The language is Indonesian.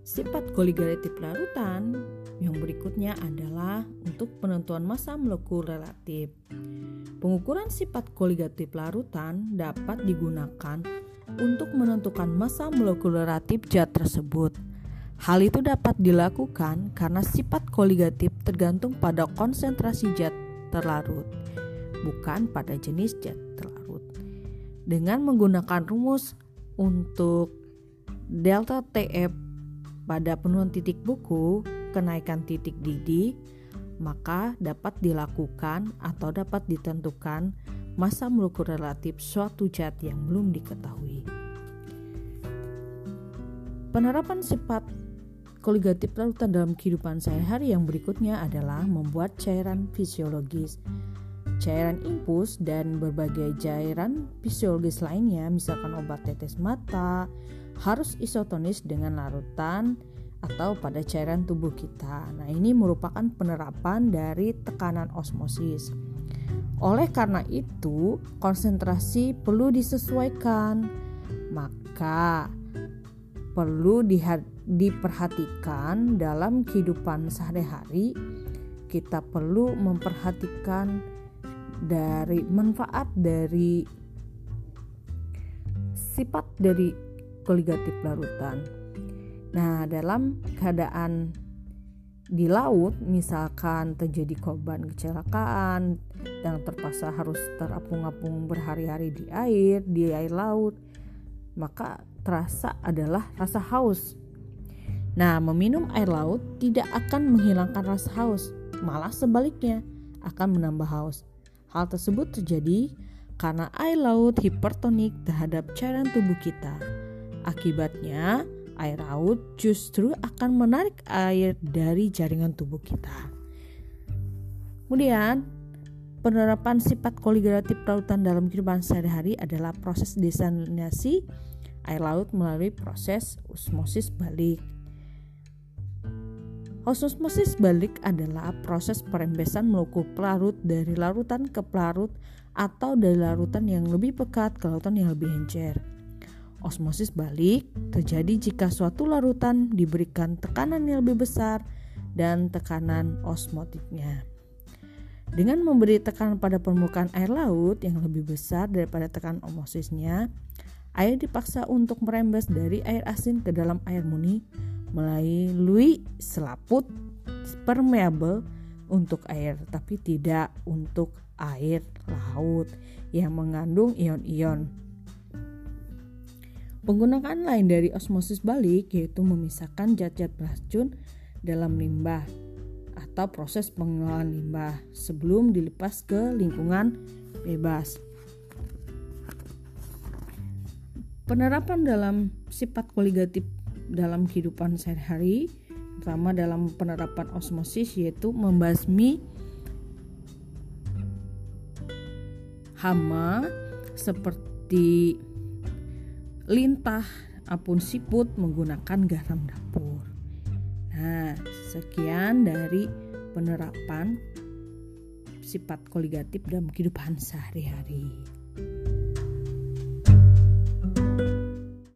sifat koligatif larutan yang berikutnya adalah untuk penentuan massa molekul relatif. Pengukuran sifat koligatif larutan dapat digunakan untuk menentukan massa molekul relatif zat tersebut. Hal itu dapat dilakukan karena sifat koligatif tergantung pada konsentrasi zat terlarut, bukan pada jenis zat terlarut. Dengan menggunakan rumus untuk delta TF pada penurunan titik buku, kenaikan titik didih, maka dapat dilakukan atau dapat ditentukan masa molekul relatif suatu zat yang belum diketahui. Penerapan sifat koligatif larutan dalam kehidupan sehari-hari yang berikutnya adalah membuat cairan fisiologis. Cairan impus dan berbagai cairan fisiologis lainnya, misalkan obat tetes mata, harus isotonis dengan larutan atau pada cairan tubuh kita. Nah, ini merupakan penerapan dari tekanan osmosis. Oleh karena itu, konsentrasi perlu disesuaikan. Maka perlu diperhatikan dalam kehidupan sehari-hari. Kita perlu memperhatikan dari manfaat dari sifat dari koligatif larutan Nah, dalam keadaan di laut, misalkan terjadi korban kecelakaan yang terpaksa harus terapung-apung berhari-hari di air, di air laut, maka terasa adalah rasa haus. Nah, meminum air laut tidak akan menghilangkan rasa haus, malah sebaliknya akan menambah haus. Hal tersebut terjadi karena air laut hipertonik terhadap cairan tubuh kita. Akibatnya, air laut justru akan menarik air dari jaringan tubuh kita. Kemudian, penerapan sifat koligatif lautan dalam kehidupan sehari-hari adalah proses desalinasi air laut melalui proses osmosis balik. Osmosis balik adalah proses perembesan molekul pelarut dari larutan ke pelarut atau dari larutan yang lebih pekat ke larutan yang lebih encer. Osmosis balik terjadi jika suatu larutan diberikan tekanan yang lebih besar dan tekanan osmotiknya. Dengan memberi tekanan pada permukaan air laut yang lebih besar daripada tekanan osmosisnya, air dipaksa untuk merembes dari air asin ke dalam air murni melalui selaput permeable untuk air, tapi tidak untuk air laut yang mengandung ion-ion Penggunaan lain dari osmosis balik yaitu memisahkan zat-zat beracun dalam limbah atau proses pengolahan limbah sebelum dilepas ke lingkungan bebas. Penerapan dalam sifat koligatif dalam kehidupan sehari-hari terutama dalam penerapan osmosis yaitu membasmi hama seperti lintah apun siput menggunakan garam dapur. Nah, sekian dari penerapan sifat koligatif dalam kehidupan sehari-hari.